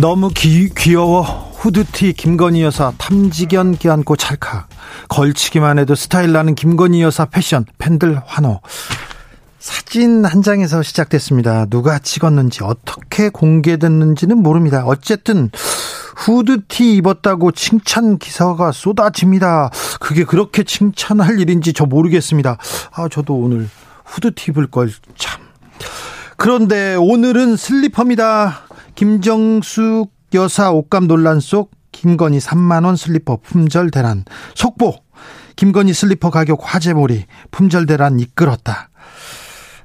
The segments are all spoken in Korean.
너무 귀, 귀여워 후드티 김건희 여사 탐지견 껴안고 찰칵 걸치기만 해도 스타일 나는 김건희 여사 패션 팬들 환호 사진 한 장에서 시작됐습니다. 누가 찍었는지 어떻게 공개됐는지는 모릅니다. 어쨌든 후드티 입었다고 칭찬 기사가 쏟아집니다. 그게 그렇게 칭찬할 일인지 저 모르겠습니다. 아, 저도 오늘 후드티 입을 걸 참. 그런데 오늘은 슬리퍼입니다. 김정숙 여사 옷감 논란 속 김건희 3만 원 슬리퍼 품절 대란. 속보. 김건희 슬리퍼 가격 화제몰이 품절 대란 이끌었다.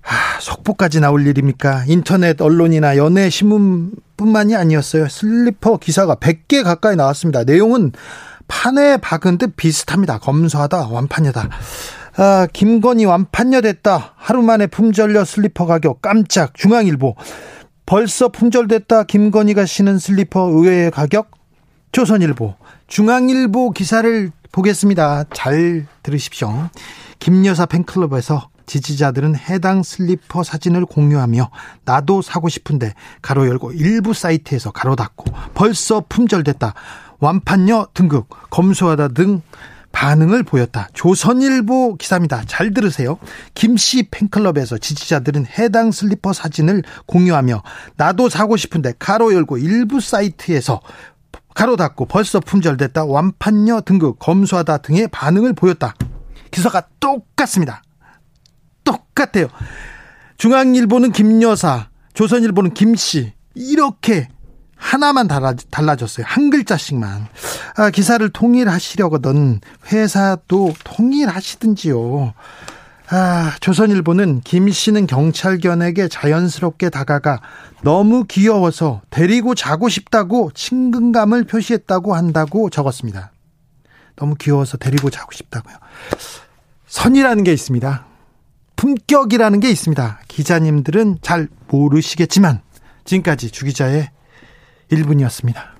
아, 속보까지 나올 일입니까? 인터넷 언론이나 연예 신문뿐만이 아니었어요. 슬리퍼 기사가 100개 가까이 나왔습니다. 내용은 판에 박은 듯 비슷합니다. 검소하다, 완판녀다. 아, 김건희 완판녀 됐다. 하루 만에 품절려 슬리퍼 가격 깜짝 중앙일보. 벌써 품절됐다. 김건희가 신은 슬리퍼 의외의 가격 조선일보. 중앙일보 기사를 보겠습니다. 잘 들으십시오. 김여사 팬클럽에서 지지자들은 해당 슬리퍼 사진을 공유하며 나도 사고 싶은데 가로 열고 일부 사이트에서 가로 닫고 벌써 품절됐다. 완판녀 등급 검소하다 등 반응을 보였다. 조선일보 기사입니다. 잘 들으세요. 김씨 팬클럽에서 지지자들은 해당 슬리퍼 사진을 공유하며 나도 사고 싶은데 가로 열고 일부 사이트에서 가로 닫고 벌써 품절됐다. 완판녀 등급 검소하다 등의 반응을 보였다. 기사가 똑같습니다. 똑같아요. 중앙일보는 김여사, 조선일보는 김씨 이렇게 하나만 달라, 달라졌어요. 한 글자씩만. 아, 기사를 통일하시려거든 회사도 통일하시든지요. 아, 조선일보는 김 씨는 경찰견에게 자연스럽게 다가가 너무 귀여워서 데리고 자고 싶다고 친근감을 표시했다고 한다고 적었습니다. 너무 귀여워서 데리고 자고 싶다고요. 선이라는 게 있습니다. 품격이라는 게 있습니다. 기자님들은 잘 모르시겠지만 지금까지 주기자의 1분이었습니다.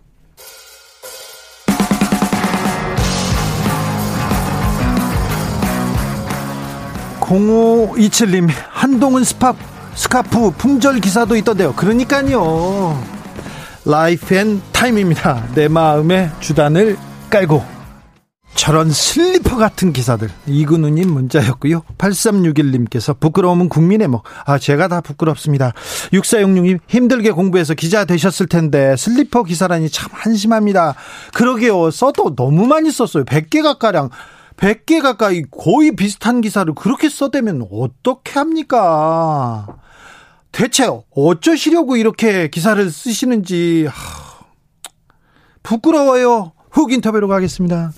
공오이칠님 한동훈 스파 스카프 품절 기사도 있던데요. 그러니까요. Life and Time입니다. 내 마음의 주단을 깔고 저런 슬리퍼 같은 기사들. 이근우님 문자였고요. 8361님께서 부끄러움은 국민의 목 아, 제가 다 부끄럽습니다. 6466님 힘들게 공부해서 기자 되셨을 텐데 슬리퍼 기사라니 참 한심합니다. 그러게요. 써도 너무 많이 썼어요. 100개 가까량. 100개 가까이 거의 비슷한 기사를 그렇게 써대면 어떻게 합니까? 대체 어쩌시려고 이렇게 기사를 쓰시는지. 하, 부끄러워요. 훅 인터뷰로 가겠습니다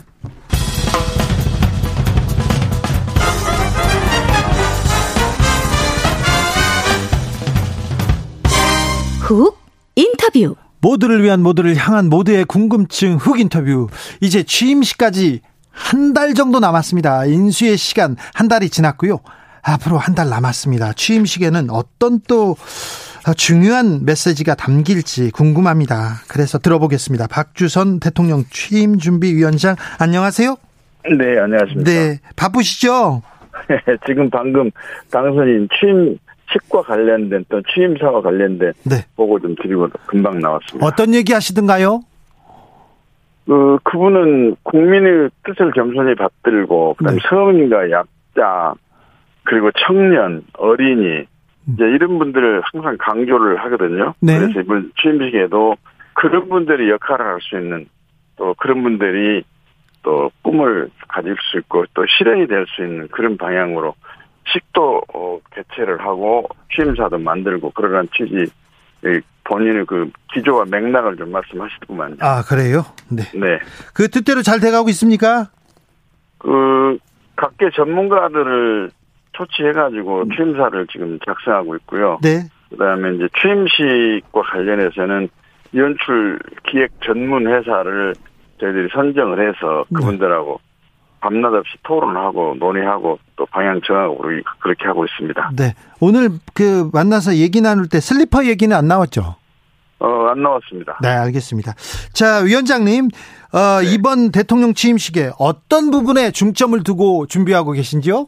훅 인터뷰. 모두를 위한 모두를 향한 모두의 궁금증 훅 인터뷰. 이제 취임식까지 한 달 정도 남았습니다. 인수의 시간 한 달이 지났고요. 앞으로 한 달 남았습니다. 취임식에는 어떤 또 중요한 메시지가 담길지 궁금합니다. 그래서 들어보겠습니다. 박주선 대통령 취임준비위원장 안녕하세요? 네 안녕하십니까. 네 바쁘시죠? 지금 방금 당선인 취임 식과 관련된 또 취임사와 관련된 네. 보고 좀 드리고 금방 나왔습니다. 어떤 얘기 하시던가요? 그 그분은 국민의 뜻을 겸손히 받들고 그 다음에 네. 서민과 약자 그리고 청년 어린이 음. 이제 이런 분들을 항상 강조를 하거든요. 네. 그래서 이번 취임식에도 그런 분들이 역할을 할 수 있는 또 그런 분들이 또 꿈을 가질 수 있고 또 실현이 될 수 있는 그런 방향으로 식도 어, 개최를 하고 취임사도 만들고 그러한 취지 본인의 그 기조와 맥락을 좀 말씀하시더구만요. 아 그래요? 네. 네. 그 뜻대로 잘 돼가고 있습니까? 그 각계 전문가들을 초치해가지고 음. 취임사를 지금 작성하고 있고요. 네. 그다음에 이제 취임식과 관련해서는 연출 기획 전문 회사를 저희들이 선정을 해서 네. 그분들하고 밤낮 없이 토론하고 논의하고 또 방향 정하고 그렇게- 하고 있습니다. 네. 오늘 그 만나서 얘기 나눌 때 슬리퍼 얘기는 안 나왔죠? 어, 안 나왔습니다. 네, 알겠습니다. 자, 위원장님, 어, 네. 이번 대통령 취임식에 어떤 부분에 중점을 두고 준비하고 계신지요?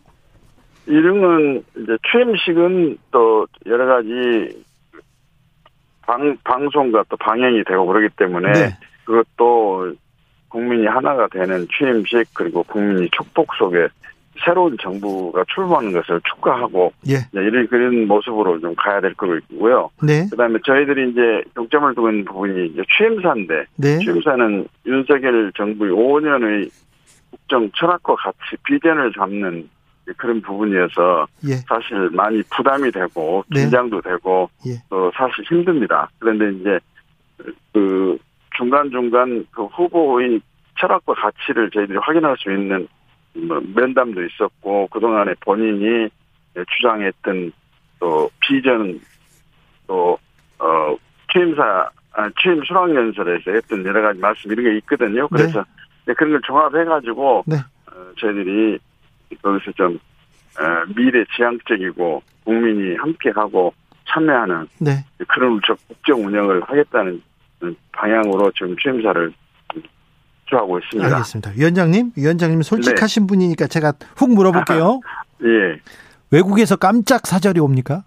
이름은 이제 취임식은 또 여러 가지 방, 방송과 또 방영이 되고 그러기 때문에 네. 그것도 국민이 하나가 되는 취임식 그리고 국민이 축복 속에 새로운 정부가 출범하는 것을 축하하고 예. 이런 그런 모습으로 좀 가야 될 거고요. 네. 그다음에 저희들이 이제 중점을 두고 있는 부분이 이제 취임사인데 네. 취임사는 윤석열 정부의 5년의 국정 철학과 같이 비전을 잡는 그런 부분이어서 예. 사실 많이 부담이 되고 네. 긴장도 되고 예. 또 사실 힘듭니다. 그런데 이제 그 중간 중간 그 후보의 철학과 가치를 저희들이 확인할 수 있는 뭐 면담도 있었고 그 동안에 본인이 주장했던 또 비전 또 어 취임사 아, 취임 수락 연설에서 했던 여러 가지 말씀 이런 게 있거든요. 그래서 네, 그런 걸 종합해 가지고 네. 어, 저희들이 거기서 좀 어, 미래 지향적이고 국민이 함께하고 참여하는 네. 그런 저 국정 운영을 하겠다는 방향으로 지금 취임사를 주하고 있습니다. 알겠습니다. 위원장님, 위원장님 솔직하신 네. 분이니까 제가 훅 물어볼게요. 예. 외국에서 깜짝 사절이 옵니까?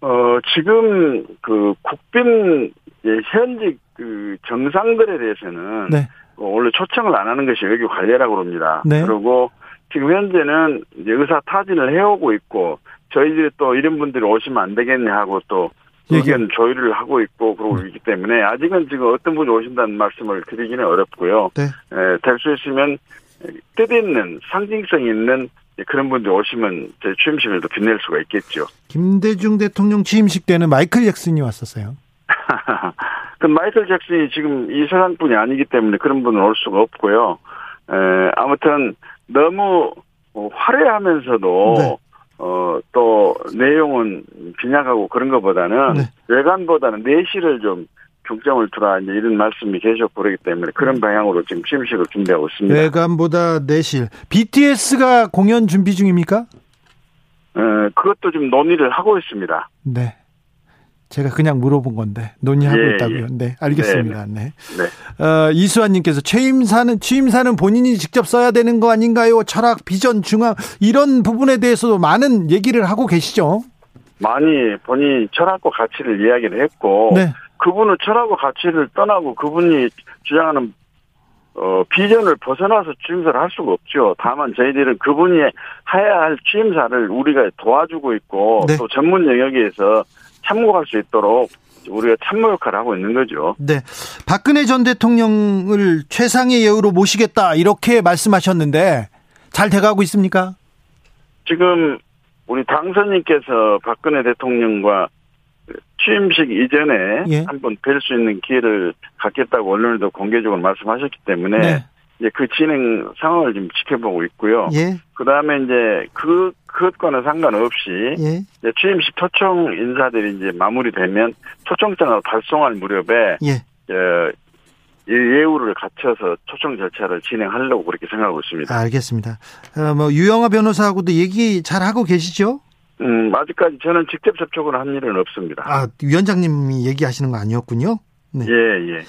어, 지금 그 국빈 예, 현직 그 정상들에 대해서는 네. 어, 원래 초청을 안 하는 것이 외교 관례라고 그럽니다. 네. 그리고 지금 현재는 의사 타진을 해오고 있고 저희들이 또 이런 분들이 오시면 안 되겠냐 하고 또 의견 조율을 하고 있고 그러고 있기 때문에 아직은 지금 어떤 분이 오신다는 말씀을 드리기는 어렵고요. 네. 될수 있으면 뜻있는 상징성 있는 그런 분들이 오시면 제 취임식을 더 빛낼 수가 있겠죠. 김대중 대통령 취임식 때는 마이클 잭슨이 왔었어요. 그 마이클 잭슨이 지금 이 세상뿐이 아니기 때문에 그런 분은 올 수가 없고요. 에, 아무튼 너무 어, 화려하면서도 네. 어, 또 내용은 빈약하고 그런 것보다는 네. 외관보다는 내실을 좀 중점을 두라 이제 이런 말씀이 계셨고 그러기 때문에 그런 방향으로 지금 취임식을 준비하고 있습니다. 네. 외관보다 내실. BTS가 공연 준비 중입니까? 에, 그것도 좀 논의를 하고 있습니다. 네. 제가 그냥 물어본 건데 논의하고 예, 있다고요. 예. 네, 알겠습니다. 네. 네. 어, 이수환님께서 취임사는 취임사는 본인이 직접 써야 되는 거 아닌가요? 철학, 비전, 중앙 이런 부분에 대해서도 많은 얘기를 하고 계시죠. 많이 본인이 철학과 가치를 이야기를 했고 네, 그분은 철학과 가치를 떠나고 그분이 주장하는 어, 비전을 벗어나서 취임사를 할 수가 없죠. 다만 저희들은 그분이 해야 할 취임사를 우리가 도와주고 있고 네. 또 전문 영역에서 참고할 수 있도록 우리가 참모 역할을 하고 있는 거죠. 네. 박근혜 전 대통령을 최상의 예우로 모시겠다 이렇게 말씀하셨는데 잘 돼가고 있습니까? 지금 우리 당선인께서 박근혜 대통령과 취임식 이전에 예. 한번 뵐 수 있는 기회를 갖겠다고 언론에도 공개적으로 말씀하셨기 때문에 네. 이제 그 진행 상황을 지금 지켜보고 있고요. 예, 그 다음에 이제 그, 그것과는 상관없이 예, 이제 취임식 초청 인사들이 이제 마무리되면 초청장을 발송할 무렵에 예. 어, 이 예우를 갖춰서 초청 절차를 진행하려고 그렇게 생각하고 있습니다. 알겠습니다. 어, 뭐 유영아 변호사하고도 얘기 잘 하고 계시죠? 음, 아직까지 저는 직접 접촉을 한 일은 없습니다. 아, 위원장님이 얘기하시는 거 아니었군요. 네. 예, 예.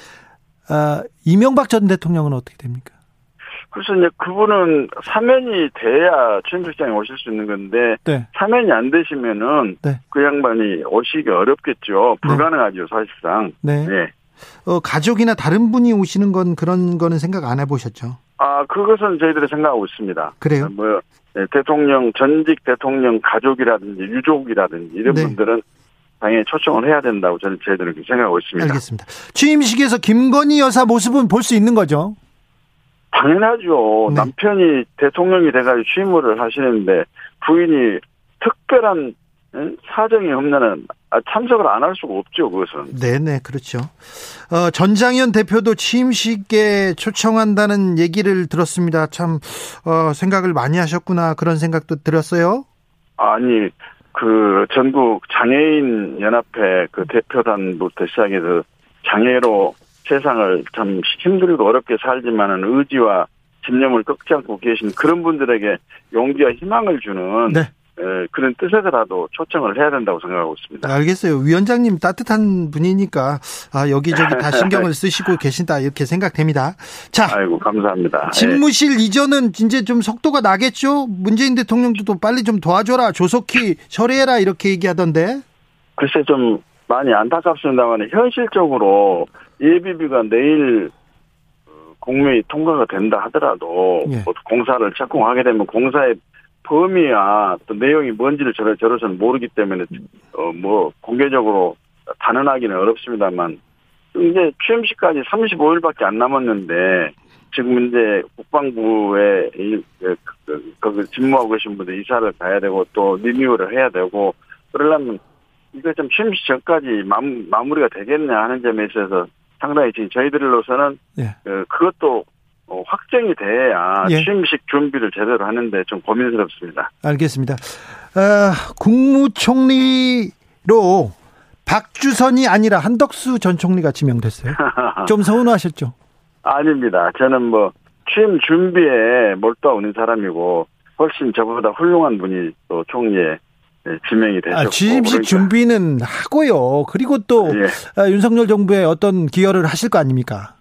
아, 이명박 전 대통령은 어떻게 됩니까? 그래서 이제 그분은 사면이 돼야 취임식장에 오실 수 있는 건데 네. 사면이 안 되시면은 네. 그 양반이 오시기 어렵겠죠. 불가능하죠, 사실상. 네. 예. 어, 가족이나 다른 분이 오시는 건 그런 거는 생각 안 해보셨죠? 아, 그것은 저희들이 생각하고 있습니다. 그래요? 뭐, 예, 대통령, 전직 대통령 가족이라든지 유족이라든지 이런 네. 분들은 당연히 초청을 해야 된다고 저는 저희들은 그렇게 생각하고 있습니다. 알겠습니다. 취임식에서 김건희 여사 모습은 볼 수 있는 거죠? 당연하죠. 네. 남편이 대통령이 돼가지고 취임을 하시는데 부인이 특별한 응? 사정이 없는 아, 참석을 안 할 수가 없죠, 그것은. 네네, 그렇죠. 어, 전장현 대표도 취임식에 초청한다는 얘기를 들었습니다. 참, 어, 생각을 많이 하셨구나, 그런 생각도 들었어요? 아니, 그, 전국 장애인 연합회 그 대표단부터 시작해서 장애로 세상을 참 힘들고 어렵게 살지만은 의지와 집념을 꺾지 않고 계신 그런 분들에게 용기와 희망을 주는 네. 그런 뜻에서라도 초청을 해야 된다고 생각하고 있습니다. 알겠어요. 위원장님 따뜻한 분이니까 아, 여기저기 다 신경을 쓰시고 계신다 이렇게 생각됩니다. 자, 아이고 감사합니다. 예. 집무실 네. 이전은 이제 좀 속도가 나겠죠? 문재인 대통령도 또 빨리 좀 도와줘라, 조속히 처리해라 이렇게 얘기하던데. 글쎄 좀 많이 안타깝습니다만 현실적으로 예비비가 내일 공무이 통과가 된다 하더라도 예. 공사를 착공하게 되면 공사의 범위와 또 내용이 뭔지를 저를 저로서는 모르기 때문에 어 뭐 공개적으로 단언하기는 어렵습니다만 이제 취임식까지 35일밖에 안 남았는데 지금 이제 국방부에 그, 그, 그 집무하고 계신 분들 이사를 가야 되고 또 리뉴얼을 해야 되고 그러려면 이거 좀 취임식 전까지 마무 리가 되겠냐 하는 점에 있어서 상당히 지금 저희들로서는 예. 그, 그것도 어, 확정이 돼야 예. 취임식 준비를 제대로 하는데 좀 고민스럽습니다. 알겠습니다. 어, 국무총리로 박주선이 아니라 한덕수 전 총리가 지명됐어요. 좀 서운하셨죠? 아닙니다. 저는 뭐 취임 준비에 몰두하는 사람이고 훨씬 저보다 훌륭한 분이 또 총리에 지명이 되셨고. 아, 취임식 그러니까. 준비는 하고요. 그리고 또 예. 아, 윤석열 정부에 어떤 기여를 하실 거 아닙니까?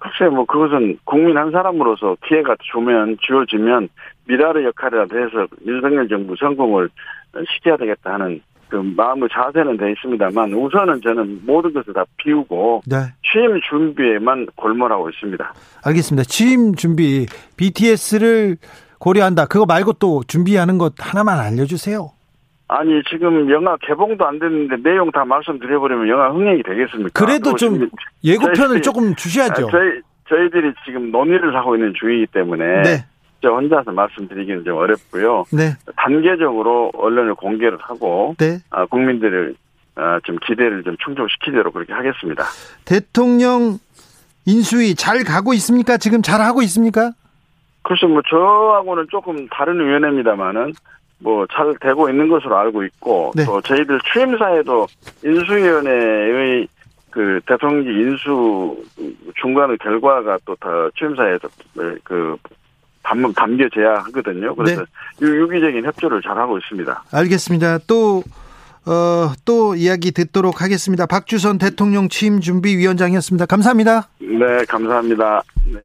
글쎄, 뭐, 그것은 국민 한 사람으로서 기회가 주면, 주어지면, 미라의 역할이라도 해서 윤석열 정부 성공을 시켜야 되겠다 하는 그 마음의 자세는 돼 있습니다만, 우선은 저는 모든 것을 다 비우고, 네. 취임 준비에만 골몰하고 있습니다. 알겠습니다. 취임 준비, BTS를 고려한다. 그거 말고 또 준비하는 것 하나만 알려주세요. 아니 지금 영화 개봉도 안 됐는데 내용 다 말씀드려버리면 영화 흥행이 되겠습니까? 그래도 좀 예고편을 조금 주셔야죠. 아, 저희 저희들이 지금 논의를 하고 있는 중이기 때문에 네. 저 혼자서 말씀드리기는 좀 어렵고요. 네. 단계적으로 언론을 공개를 하고 네. 아, 국민들을 아, 좀 기대를 좀 충족시키도록 그렇게 하겠습니다. 대통령 인수위 잘 가고 있습니까? 지금 잘 하고 있습니까? 글쎄 뭐 저하고는 조금 다른 위원회입니다만은 뭐 잘 되고 있는 것으로 알고 있고 네. 또 저희들 취임사에도 인수위원회의 그 대통령 인수 중간의 결과가 또 다 취임사에서 그 담, 담겨져야 하거든요. 그래서 네. 유기적인 협조를 잘 하고 있습니다. 알겠습니다. 또 어, 또 이야기 듣도록 하겠습니다. 박주선 대통령 취임 준비 위원장이었습니다. 감사합니다. 네, 감사합니다. 네.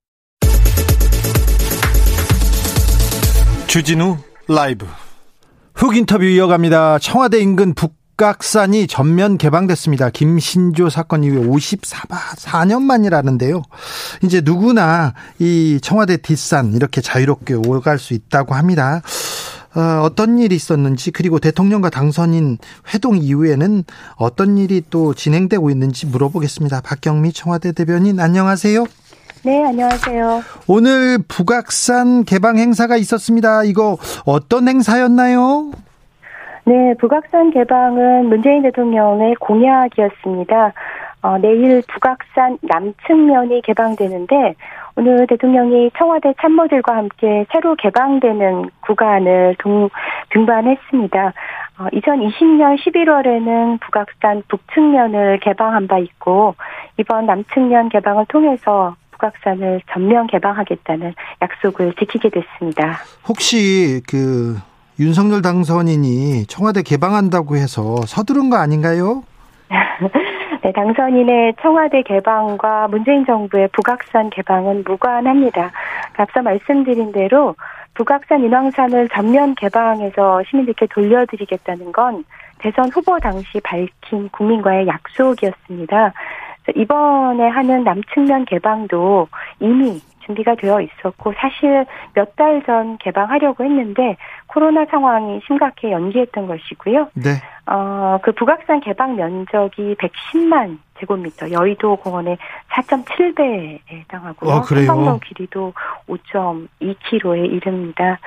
주진우 라이브 훅 인터뷰 이어갑니다. 청와대 인근 북각산이 전면 개방됐습니다. 김신조 사건 이후에 54년 만이라는데요. 이제 누구나 이 청와대 뒷산 이렇게 자유롭게 오갈 수 있다고 합니다. 어, 어떤 일이 있었는지 그리고 대통령과 당선인 회동 이후에는 어떤 일이 또 진행되고 있는지 물어보겠습니다. 박경미 청와대 대변인 안녕하세요. 네, 안녕하세요. 오늘 북악산 개방 행사가 있었습니다. 이거 어떤 행사였나요? 네, 북악산 개방은 문재인 대통령의 공약이었습니다. 어, 내일 북악산 남측면이 개방되는데 오늘 대통령이 청와대 참모들과 함께 새로 개방되는 구간을 동, 등반했습니다. 어, 2020년 11월에는 북악산 북측면을 개방한 바 있고 이번 남측면 개방을 통해서 북악산을 전면 개방하겠다는 약속을 지키게 됐습니다. 혹시 그 윤석열 당선인이 청와대 개방한다고 해서 서두른 거 아닌가요? 네, 당선인의 청와대 개방과 문재인 정부의 북악산 개방은 무관합니다. 앞서 말씀드린 대로 북악산 인왕산을 전면 개방해서 시민들께 돌려드리겠다는 건 대선 후보 당시 밝힌 국민과의 약속이었습니다. 이번에 하는 남측면 개방도 이미 준비가 되어 있었고 사실 몇 달 전 개방하려고 했는데 코로나 상황이 심각해 연기했던 것이고요. 네. 어, 그 북악산 개방 면적이 110만 제곱미터, 여의도 공원의 4.7배에 해당하고요. 아, 그래요? 한강로 길이도 5.2km에 이릅니다.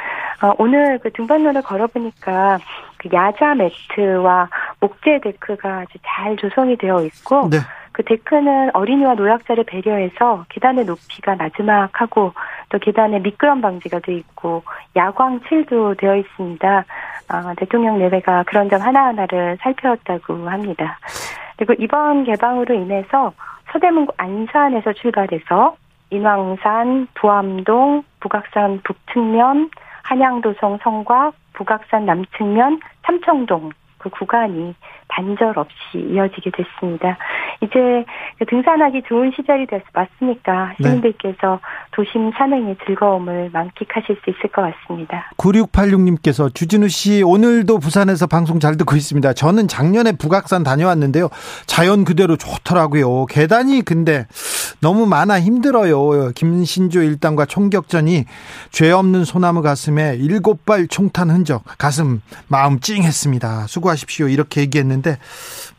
어, 오늘 그 등반로를 걸어보니까 그 야자 매트와 목재 데크가 아주 잘 조성이 되어 있고 네. 그 데크는 어린이와 노약자를 배려해서 계단의 높이가 나지막하고 또 계단에 미끄럼 방지가 돼 있고 야광칠도 되어 있습니다. 아, 대통령 내외가 그런 점 하나하나를 살펴왔다고 합니다. 그리고 이번 개방으로 인해서 서대문구 안산에서 출발해서 인왕산, 부암동, 북악산 북측면, 한양도성 성곽, 북악산 남측면, 삼청동 그 구간이 단절 없이 이어지게 됐습니다. 이제 등산하기 좋은 시절이 됐, 왔으니까 네. 시민들께서 도심 산행의 즐거움을 만끽하실 수 있을 것 같습니다. 9686님께서 주진우 씨 오늘도 부산에서 방송 잘 듣고 있습니다. 저는 작년에 북악산 다녀왔는데요. 자연 그대로 좋더라고요. 계단이 근데 너무 많아 힘들어요. 김신조 일당과 총격전이 죄 없는 소나무 가슴에 일곱 발 총탄 흔적 가슴 마음 찡했습니다. 수고하십시오. 이렇게 얘기했는데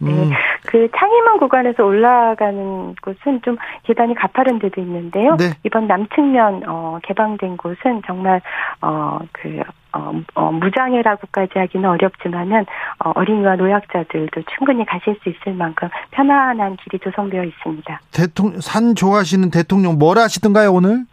음, 네. 그 창의문 구간에서 올라가는 곳은 좀 계단이 가파른 데도 있는데요. 네. 이번 남측면 어, 개방된 곳은 정말 어그 어, 어, 무장애라고까지 하기는 어렵지만은 어, 어린이와 노약자들도 충분히 가실 수 있을 만큼 편안한 길이 조성되어 있습니다. 대통령 산 좋아하시는 대통령 뭘 하시던가요 오늘?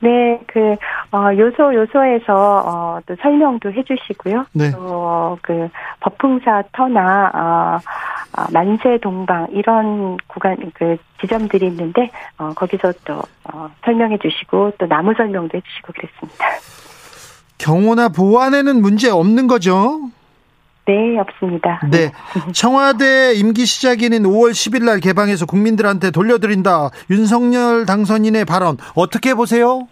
네, 그 어, 요소 요소에서 어, 또 설명도 해주시고요. 네. 또 그 법풍사 터나 어, 어, 만세 동방 이런 구간 그 지점들이 있는데 어, 거기서 또 어, 설명해 주시고 또 나무 설명도 해주시고 그랬습니다. 경호나 보안에는 문제 없는 거죠? 네, 없습니다. 네. 청와대 임기 시작일인 5월 10일 날 개방해서 국민들한테 돌려드린다. 윤석열 당선인의 발언 어떻게 보세요?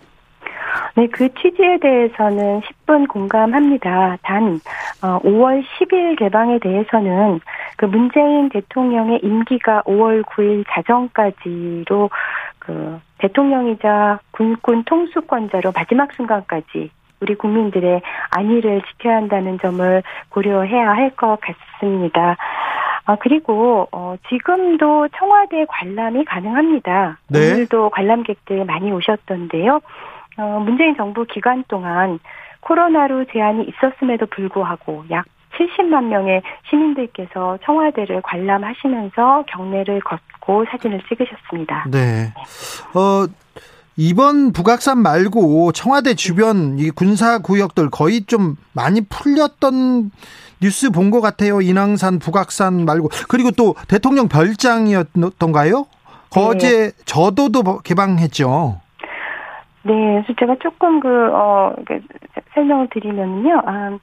네, 그 취지에 대해서는 10분 공감합니다. 단, 어, 5월 10일 개방에 대해서는 그 문재인 대통령의 임기가 5월 9일 자정까지로 그 대통령이자 군군 통수권자로 마지막 순간까지 우리 국민들의 안위를 지켜야 한다는 점을 고려해야 할 것 같습니다. 아, 그리고, 어, 지금도 청와대 관람이 가능합니다. 네. 오늘도 관람객들 많이 오셨던데요. 어, 문재인 정부 기간 동안 코로나로 제한이 있었음에도 불구하고 약 70만 명의 시민들께서 청와대를 관람하시면서 경례를 걷고 사진을 찍으셨습니다. 네. 어, 이번 북악산 말고 청와대 주변 이 군사 구역들 거의 좀 많이 풀렸던 뉴스 본 것 같아요. 인왕산, 북악산 말고 그리고 또 대통령 별장이었던가요? 거제 저도도 개방했죠. 네, 그래서 제가 조금 그, 어, 그, 설명을 드리면요. 아,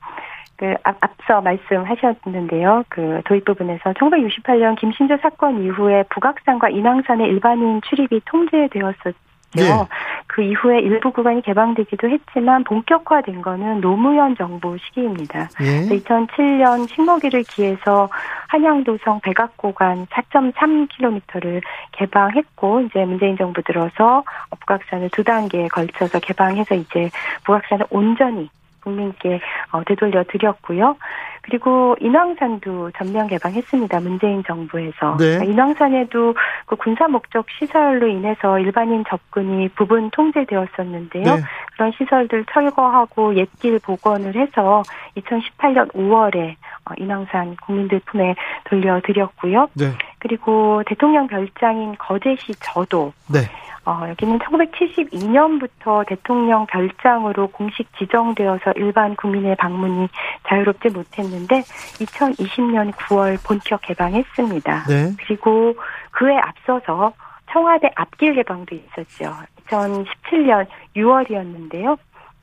그, 앞, 앞서 말씀하셨는데요. 그, 도입 부분에서 1968년 김신조 사건 이후에 북악산과 인왕산의 일반인 출입이 통제되었었죠. 네. 그 이후에 일부 구간이 개방되기도 했지만 본격화된 거는 노무현 정부 시기입니다. 예. 2007년 식목일을 기해서 한양도성 백악고간 4.3km를 개방했고 이제 문재인 정부 들어서 북악산을 두 단계에 걸쳐서 개방해서 이제 북악산을 온전히 국민께 어, 되돌려 드렸고요. 그리고 인왕산도 전면 개방했습니다. 문재인 정부에서. 네. 그러니까 인왕산에도 그 군사 목적 시설로 인해서 일반인 접근이 부분 통제되었었는데요. 네. 그런 시설들 철거하고 옛길 복원을 해서 2018년 5월에 어, 인왕산 국민들 품에 돌려드렸고요. 네. 그리고 대통령 별장인 거제시 저도 네. 어, 여기는 1972년부터 대통령 별장으로 공식 지정되어서 일반 국민의 방문이 자유롭지 못했는데 2020년 9월 본격 개방했습니다. 네. 그리고 그에 앞서서 청와대 앞길 개방도 있었죠. 2017년 6월이었는데요.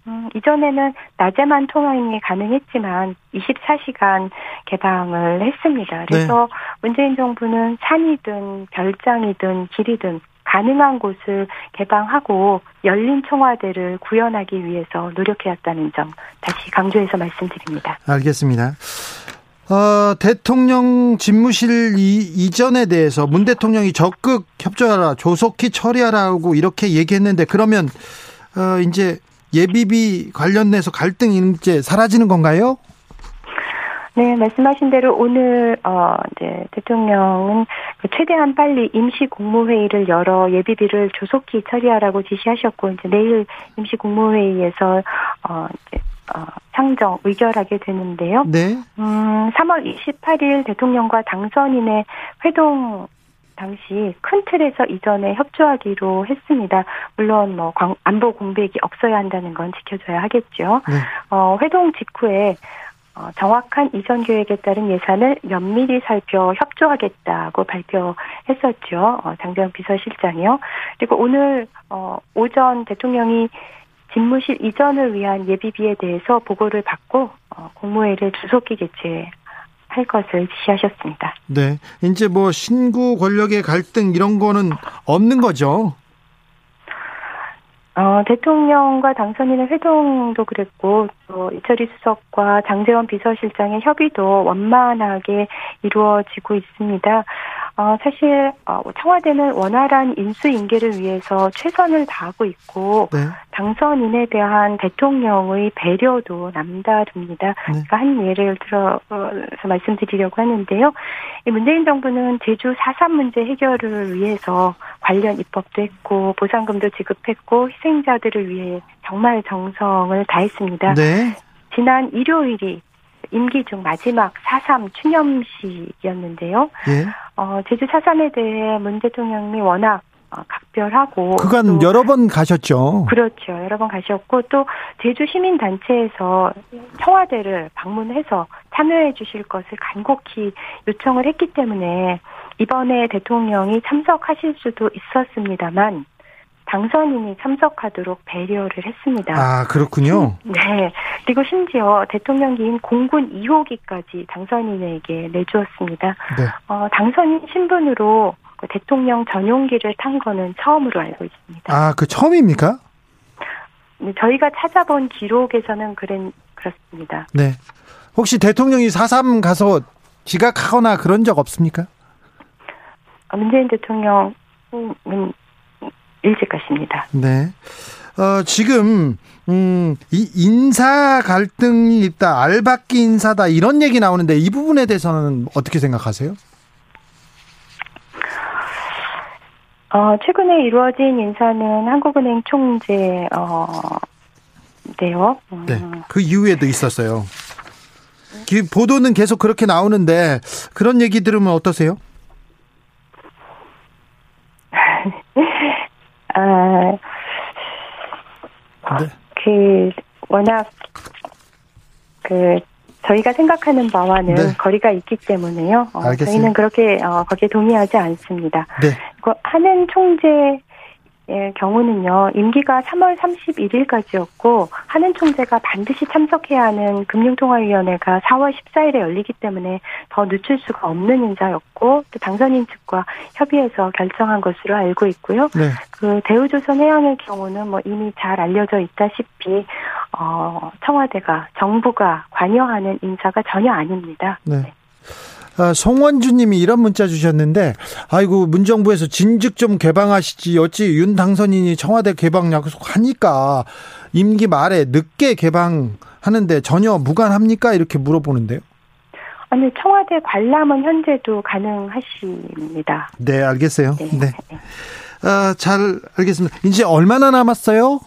음, 이전에는 낮에만 통행이 가능했지만 24시간 개방을 했습니다. 그래서 문재인 정부는 산이든 별장이든 길이든 가능한 곳을 개방하고 열린 청와대를 구현하기 위해서 노력해왔다는 점 다시 강조해서 말씀드립니다. 알겠습니다. 어, 대통령 집무실 이, 이전에 대해서 문 대통령이 적극 협조하라, 조속히 처리하라고 이렇게 얘기했는데 그러면 어, 이제 예비비 관련해서 갈등이 이제 사라지는 건가요? 네, 말씀하신 대로 오늘 어 이제 대통령은 그 최대한 빨리 임시 국무회의를 열어 예비비를 조속히 처리하라고 지시하셨고 이제 내일 임시 국무회의에서 어 이제 어, 상정 의결하게 되는데요. 네. 음, 3월 28일 대통령과 당선인의 회동 당시 큰 틀에서 이전에 협조하기로 했습니다. 물론 뭐 안보 공백이 없어야 한다는 건 지켜줘야 하겠죠. 네. 어, 회동 직후에 어, 정확한 이전 계획에 따른 예산을 면밀히 살펴 협조하겠다고 발표했었죠. 어, 장재현 비서실장이요. 그리고 오늘 어, 오전 대통령이 집무실 이전을 위한 예비비에 대해서 보고를 받고 어, 공무회를 주속기 개최 할 것을 지시하셨습니다. 네. 이제 뭐 신구 권력의 갈등 이런 거는 없는 거죠? 어, 대통령과 당선인의 회동도 그랬고, 또 이철희 수석과 장재원 비서실장의 협의도 원만하게 이루어지고 있습니다. 어, 사실 어, 청와대는 원활한 인수인계를 위해서 최선을 다하고 있고 네. 당선인에 대한 대통령의 배려도 남다릅니다. 네. 그러니까 한 예를 들어서 말씀드리려고 하는데요. 이 문재인 정부는 제주 4.3 문제 해결을 위해서 관련 입법도 했고 보상금도 지급했고 희생자들을 위해 정말 정성을 다했습니다. 네. 지난 일요일이 임기 중 마지막 4.3 추념식이었는데요. 예. 어, 제주 4.3에 대해 문 대통령이 워낙 어, 각별하고 그간 여러 번 가셨죠. 그렇죠. 여러 번 가셨고 또 제주 시민 단체에서 청와대를 방문해서 참여해 주실 것을 간곡히 요청을 했기 때문에 이번에 대통령이 참석하실 수도 있었습니다만 당선인이 참석하도록 배려를 했습니다. 아, 그렇군요. 네. 그리고 심지어 대통령기인 공군 2호기까지 당선인에게 내주었습니다. 네. 어, 당선인 신분으로 그 대통령 전용기를 탄 거는 처음으로 알고 있습니다. 아, 그 처음입니까? 네, 저희가 찾아본 기록에서는 그랬, 그렇습니다. 네. 혹시 대통령이 4.3 가서 지각하거나 그런 적 없습니까? 어, 문재인 대통령은 일찍 가십니다. 네. 어, 지금, 음, 이 인사 갈등이 있다, 알박기 인사다, 이런 얘기 나오는데 이 부분에 대해서는 어떻게 생각하세요? 어, 최근에 이루어진 인사는 한국은행 총재, 어, 네요. 음. 네. 그 이후에도 있었어요. 보도는 계속 그렇게 나오는데 그런 얘기 들으면 어떠세요? 아, 네. 그 워낙 그 저희가 생각하는 바와는 네. 거리가 있기 때문에요. 어, 저희는 그렇게 어, 거기에 동의하지 않습니다. 네. 그 하는 총재 의 경우는요, 임기가 3월 31일까지였고, 하는 총재가 반드시 참석해야 하는 금융통화위원회가 4월 14일에 열리기 때문에 더 늦출 수가 없는 인사였고, 또 당선인 측과 협의해서 결정한 것으로 알고 있고요. 네. 그 대우조선해양의 경우는 뭐 이미 잘 알려져 있다시피, 어, 청와대가, 정부가 관여하는 인사가 전혀 아닙니다. 네. 네. 아, 송원주님이 이런 문자 주셨는데, 아이고 문정부에서 진즉 좀 개방하시지 어찌 윤 당선인이 청와대 개방 약속하니까 임기 말에 늦게 개방하는데 전혀 무관합니까 이렇게 물어보는데요. 아니 청와대 관람은 현재도 가능하십니다. 네, 알겠어요. 네. 네. 아, 잘 알겠습니다. 이제 얼마나 남았어요?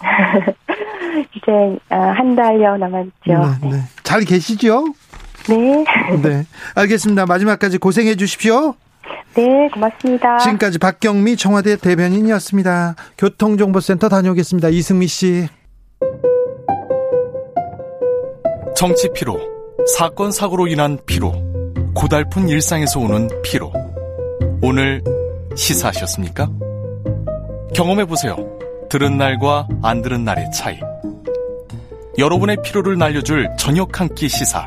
이제 아, 한 달여 남았죠. 네, 네. 잘 계시죠? 네. 네. 알겠습니다. 마지막까지 고생해 주십시오. 네, 고맙습니다. 지금까지 박경미 청와대 대변인이었습니다. 교통정보센터 다녀오겠습니다. 이승미 씨. 정치 피로, 사건 사고로 인한 피로, 고달픈 일상에서 오는 피로. 오늘 시사하셨습니까? 경험해 보세요. 들은 날과 안 들은 날의 차이. 여러분의 피로를 날려줄 저녁 한 끼 시사.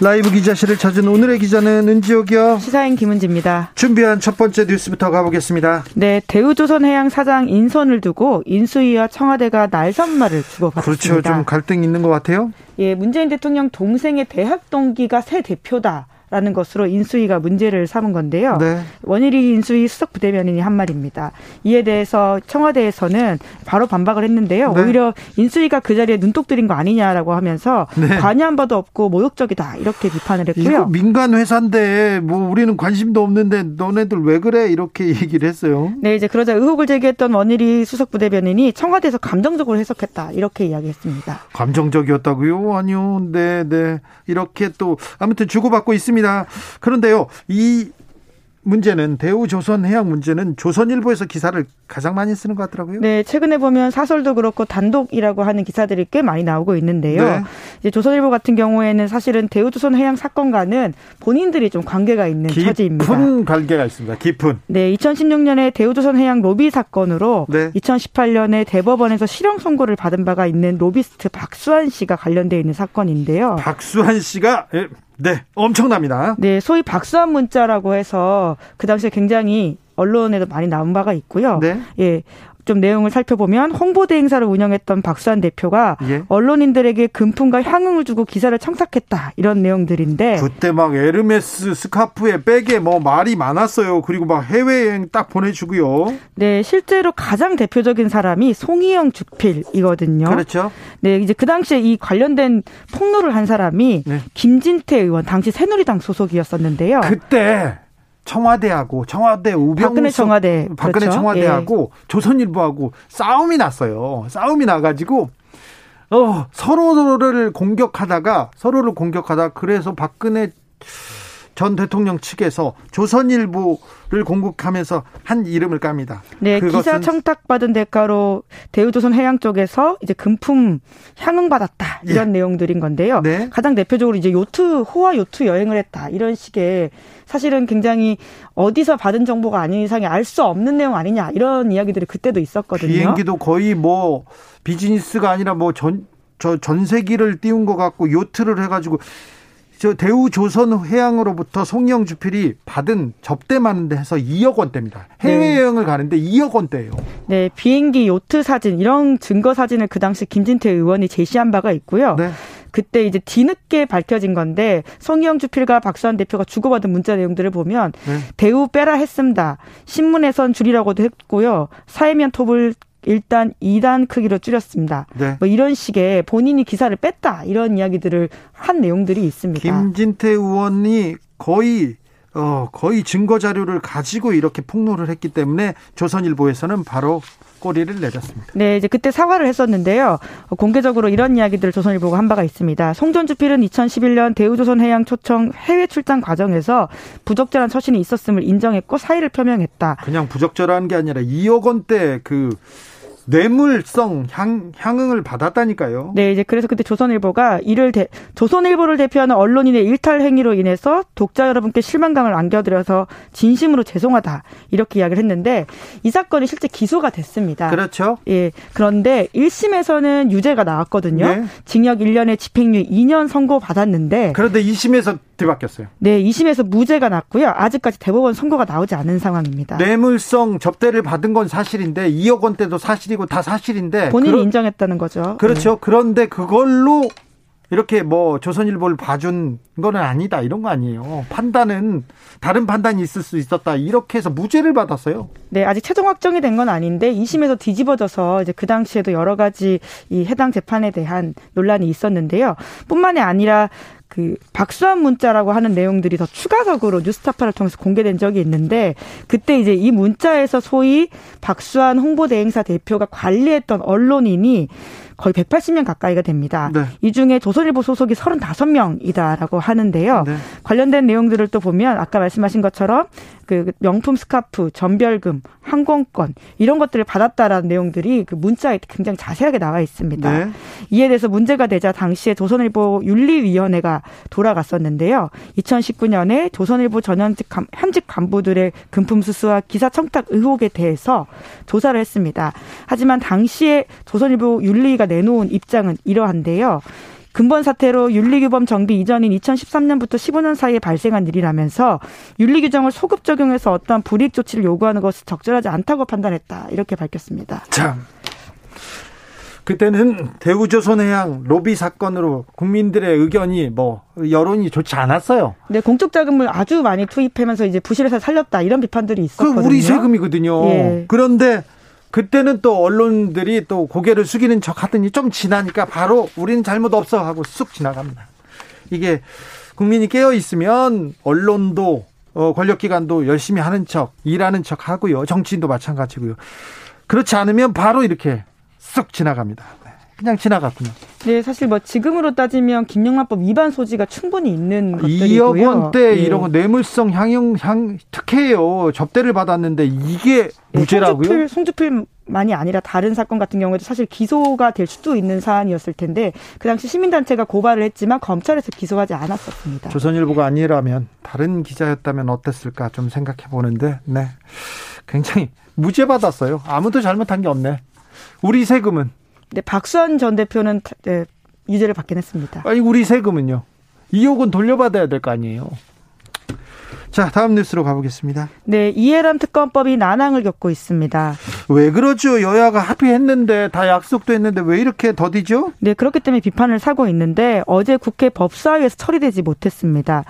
라이브 기자실을 찾은 오늘의 기자는 은지옥이요. 시사인 김은지입니다. 준비한 첫 번째 뉴스부터 가보겠습니다. 네, 대우조선해양 사장 인선을 두고 인수위와 청와대가 날선말을 주고받았습니다. 그렇죠. 좀 갈등이 있는 것 같아요. 예, 문재인 대통령 동생의 대학 동기가 새 대표다. 라는 것으로 인수위가 문제를 삼은 건데요. 네. 원일이 인수위 수석 부대변인이 한 말입니다. 이에 대해서 청와대에서는 바로 반박을 했는데요. 네. 오히려 인수위가 그 자리에 눈독 들인 거 아니냐라고 하면서 네. 관여한 바도 없고 모욕적이다 이렇게 비판을 했고요. 민간 회사인데 뭐 우리는 관심도 없는데 너네들 왜 그래 이렇게 얘기를 했어요. 네, 이제 그러자 의혹을 제기했던 원일이 수석 부대변인이 청와대에서 감정적으로 해석했다 이렇게 이야기했습니다. 감정적이었다고요? 아니요. 네, 네. 이렇게 또 아무튼 주고받고 있습니다. 그런데요. 이 문제는 대우조선 해양 문제는 조선일보에서 기사를 가장 많이 쓰는 것 같더라고요. 네, 최근에 보면 사설도 그렇고 단독이라고 하는 기사들이 꽤 많이 나오고 있는데요. 네. 이제 조선일보 같은 경우에는 사실은 대우조선 해양 사건과는 본인들이 좀 관계가 있는 처지입니다. 깊은 관계가 있습니다. 깊은. 네, 2016년에 대우조선 해양 로비 사건으로 네. 2018년에 대법원에서 실형 선고를 받은 바가 있는 로비스트 박수환 씨가 관련돼 있는 사건인데요. 박수환 씨가 예, 네 엄청납니다. 네, 소위 박수환 문자라고 해서 그 당시에 굉장히 언론에도 많이 나온 바가 있고요. 네. 예. 좀 내용을 살펴보면 홍보대 행사를 운영했던 박수환 대표가 예. 언론인들에게 금품과 향응을 주고 기사를 청탁했다 이런 내용들인데 그때 막 에르메스 스카프에 백에 뭐 말이 많았어요. 그리고 막 해외여행 딱 보내주고요. 네 실제로 가장 대표적인 사람이 송희영 주필이거든요. 그렇죠. 네 이제 그 당시에 이 관련된 폭로를 한 사람이 네. 김진태 의원 당시 새누리당 소속이었었는데요. 그때 청와대하고 청와대 우병우 박근혜 청와대, 박근혜 그렇죠. 청와대하고 조선일보하고 싸움이 났어요. 싸움이 나가지고 어 서로를 공격하다가 서로를 공격하다 그래서 박근혜 전 대통령 측에서 조선일보를 공격하면서 한 이름을 깝니다. 네, 기사 청탁받은 대가로 대우조선 해양 쪽에서 이제 금품 향응 받았다 이런 내용들인 건데요. 예. 네. 가장 대표적으로 이제 요트 호화 요트 여행을 했다 이런 식의 사실은 굉장히 어디서 받은 정보가 아닌 이상에 알 수 없는 내용 아니냐 이런 이야기들이 그때도 있었거든요. 비행기도 거의 뭐 비즈니스가 아니라 뭐 전 저 전세기를 띄운 것 같고 요트를 해가지고 저 대우 조선 해양으로부터 송영 주필이 받은 접대만 해서 2억 원대입니다. 해외여행을 가는데 2억 원대예요. 네, 비행기 요트 사진 이런 증거 사진을 그 당시 김진태 의원이 제시한 바가 있고요. 네. 그때 이제 뒤늦게 밝혀진 건데 성희영 주필과 박수환 대표가 주고받은 문자 내용들을 보면 네. 대우 빼라 했습니다. 신문에선 줄이라고도 했고요. 사회면 톱을 일단 2단 크기로 줄였습니다. 네. 뭐 이런 식의 본인이 기사를 뺐다 이런 이야기들을 한 내용들이 있습니다. 김진태 의원이 거의 어 거의 증거 자료를 가지고 이렇게 폭로를 했기 때문에 조선일보에서는 바로 꼬리를 내렸습니다. 네, 이제 그때 사과를 했었는데요. 어, 공개적으로 이런 이야기들을 조선일보가 한 바가 있습니다. 송전 주필은 2011년 대우조선 해양 초청 해외 출장 과정에서 부적절한 처신이 있었음을 인정했고 사의를 표명했다. 그냥 부적절한 게 아니라 2억 원대 그 뇌물성 향, 향응을 받았다니까요. 네, 이제 그래서 그때 조선일보가 이를 대, 조선일보를 대표하는 언론인의 일탈 행위로 인해서 독자 여러분께 실망감을 안겨드려서 진심으로 죄송하다 이렇게 이야기를 했는데 이 사건이 실제 기소가 됐습니다. 그렇죠. 예. 그런데 1심에서는 유죄가 나왔거든요. 네. 징역 1년에 집행유예 2년 선고 받았는데 그런데 2심에서 뒤바뀌었어요. 네, 2심에서 무죄가 났고요. 아직까지 대법원 선고가 나오지 않은 상황입니다. 뇌물성 접대를 받은 건 사실인데 2억 원대도 사실이고 다 사실인데 본인이 그러- 인정했다는 거죠. 그렇죠. 그런데 그걸로 이렇게 뭐 조선일보를 봐준 거는 아니다 이런 거 아니에요. 판단은 다른 판단이 있을 수 있었다 이렇게 해서 무죄를 받았어요. 네, 아직 최종 확정이 된 건 아닌데 2심에서 뒤집어져서 이제 그 당시에도 여러 가지 이 해당 재판에 대한 논란이 있었는데요. 뿐만이 아니라 그 박수환 문자라고 하는 내용들이 더 추가적으로 뉴스타파를 통해서 공개된 적이 있는데 그때 이제 이 문자에서 소위 박수환 홍보대행사 대표가 관리했던 언론인이 거의 180명 가까이가 됩니다. 네. 이 중에 조선일보 소속이 35명이다라고 하는데요. 네. 관련된 내용들을 또 보면 아까 말씀하신 것처럼 그 명품 스카프, 전별금, 항공권 이런 것들을 받았다라는 내용들이 그 문자에 굉장히 자세하게 나와 있습니다. 네. 이에 대해서 문제가 되자 당시에 조선일보 윤리위원회가 돌아갔었는데요. 2019년에 조선일보 전현직 간- 현직 간부들의 금품 수수와 기사 청탁 의혹에 대해서 조사를 했습니다. 하지만 당시에 조선일보 윤리위가 내놓은 입장은 이러한데요. 근본 사태로 윤리규범 정비 이전인 2013년부터 15년 사이에 발생한 일이라면서 윤리 규정을 소급 적용해서 어떠한 불이익 조치를 요구하는 것은 적절하지 않다고 판단했다. 이렇게 밝혔습니다. 참. 그때는 대우조선해양 로비 사건으로 국민들의 의견이 뭐 여론이 좋지 않았어요. 네, 공적 자금을 아주 많이 투입하면서 이제 부실해서 살렸다 이런 비판들이 있었거든요. 그 우리 세금이거든요. 예. 그런데 그때는 또 언론들이 또 고개를 숙이는 척 하더니 좀 지나니까 바로 우리는 잘못 없어 하고 쑥 지나갑니다. 이게 국민이 깨어 있으면 언론도 어, 권력기관도 열심히 하는 척, 일하는 척 하고요. 정치인도 마찬가지고요. 그렇지 않으면 바로 이렇게 쑥 지나갑니다. 네, 그냥 지나갔군요. 네, 사실 뭐 지금으로 따지면 김영란법 위반 소지가 충분히 있는 것들이고요. 2억 원대 네. 이런 거 뇌물성 향용 향 특혜예요. 접대를 받았는데 이게 네, 무죄라고요? 송주필, 송주필 만이 아니라 다른 사건 같은 경우에도 사실 기소가 될 수도 있는 사안이었을 텐데 그 당시 시민단체가 고발을 했지만 검찰에서 기소하지 않았었습니다. 조선일보가 아니라면 다른 기자였다면 어땠을까 좀 생각해 보는데 네 굉장히 무죄 받았어요. 아무도 잘못한 게 없네. 우리 세금은. 네, 박수환 전 대표는 네, 유죄를 받긴 했습니다. 아니, 우리 세금은요? 2억은 돌려받아야 될 거 아니에요. 자, 다음 뉴스로 가보겠습니다. 네, 이해람 특검법이 난항을 겪고 있습니다. 왜 그러죠? 여야가 합의했는데 다 약속도 했는데 왜 이렇게 더디죠? 네, 그렇기 때문에 비판을 사고 있는데 어제 국회 법사위에서 처리되지 못했습니다.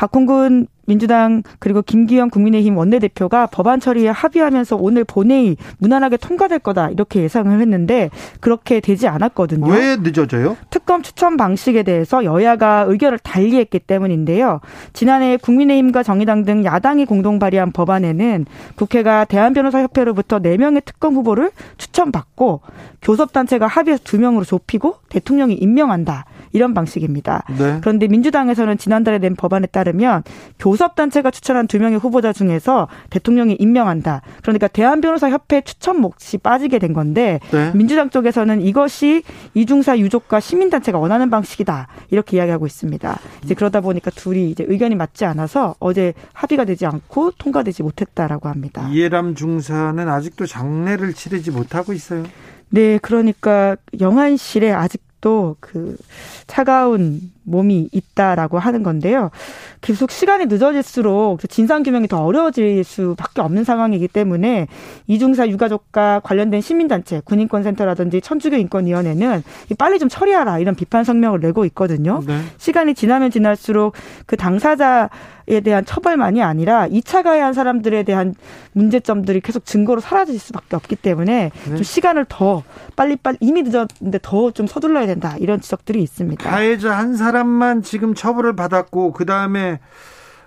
박홍근 민주당 그리고 김기현 국민의힘 원내대표가 법안 처리에 합의하면서 오늘 본회의 무난하게 통과될 거다 이렇게 예상을 했는데 그렇게 되지 않았거든요. 왜 늦어져요? 특검 추천 방식에 대해서 여야가 의견을 달리했기 때문인데요. 지난해 국민의힘과 정의당 등 야당이 공동 발의한 법안에는 국회가 대한변호사협회로부터 4명의 특검 후보를 추천받고 교섭단체가 합의해서 2명으로 좁히고 대통령이 임명한다. 이런 방식입니다. 네. 그런데 민주당에서는 지난달에 낸 법안에 따르면 교섭단체가 추천한 두 명의 후보자 중에서 대통령이 임명한다. 그러니까 대한변호사협회 추천 몫이 빠지게 된 건데 네. 민주당 쪽에서는 이것이 이중사 유족과 시민단체가 원하는 방식이다. 이렇게 이야기하고 있습니다. 이제 그러다 보니까 둘이 이제 의견이 맞지 않아서 어제 합의가 되지 않고 통과되지 못했다라고 합니다. 이해람 중사는 아직도 장례를 치르지 못하고 있어요. 네, 그러니까 영안실에 아직 또 그 차가운 몸이 있다라고 하는 건데요. 계속 시간이 늦어질수록 그 진상 규명이 더 어려워질 수밖에 없는 상황이기 때문에 이중사 유가족과 관련된 시민단체, 군인권센터라든지 천주교 인권위원회는 빨리 좀 처리하라 이런 비판 성명을 내고 있거든요. 네. 시간이 지나면 지날수록 그 당사자에 대한 처벌만이 아니라 2차 가해한 사람들에 대한 문제점들이 계속 증거로 사라질 수밖에 없기 때문에 네. 좀 시간을 더 빨리 빨리 이미 늦었는데 더 좀 서둘러야 된다 이런 지적들이 있습니다. 가해자 한 사람만 지금 처벌을 받았고 그 다음에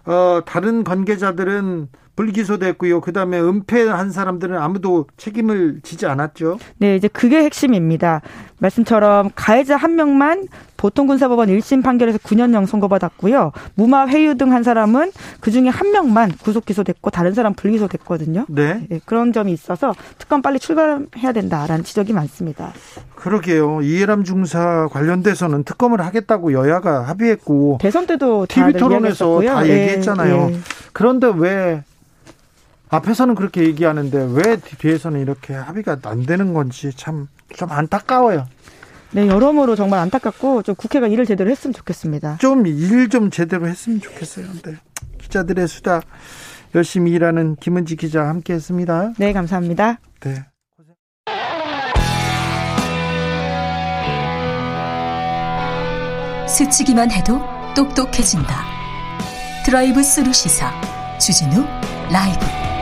어, 다른 관계자들은 불기소됐고요. 그다음에 은폐한 사람들은 아무도 책임을 지지 않았죠. 네, 이제 그게 핵심입니다. 말씀처럼 가해자 한 명만 보통 군사법원 1심 판결에서 9년형 선고받았고요. 무마 회유 등 한 사람은 그중에 한 명만 구속 기소됐고 다른 사람 불기소됐거든요. 네. 네. 그런 점이 있어서 특검 빨리 출발해야 된다라는 지적이 많습니다. 그러게요. 이해람 중사 관련돼서는 특검을 하겠다고 여야가 합의했고 대선 때도 TV 토론에서 다 얘기했잖아요. 네, 네. 그런데 왜 앞에서는 그렇게 얘기하는데 왜 뒤에서는 이렇게 합의가 안 되는 건지 참 좀 안타까워요. 네, 여러모로 정말 안타깝고 좀 국회가 일을 제대로 했으면 좋겠습니다. 좀 일좀 좀 제대로 했으면 좋겠어요. 네. 기자들의 수다 열심히 일하는 김은지 기자 함께 했습니다. 네, 감사합니다. 네. 스치기만 해도 똑똑해진다. 드라이브 스루 시사 주진우 라이브.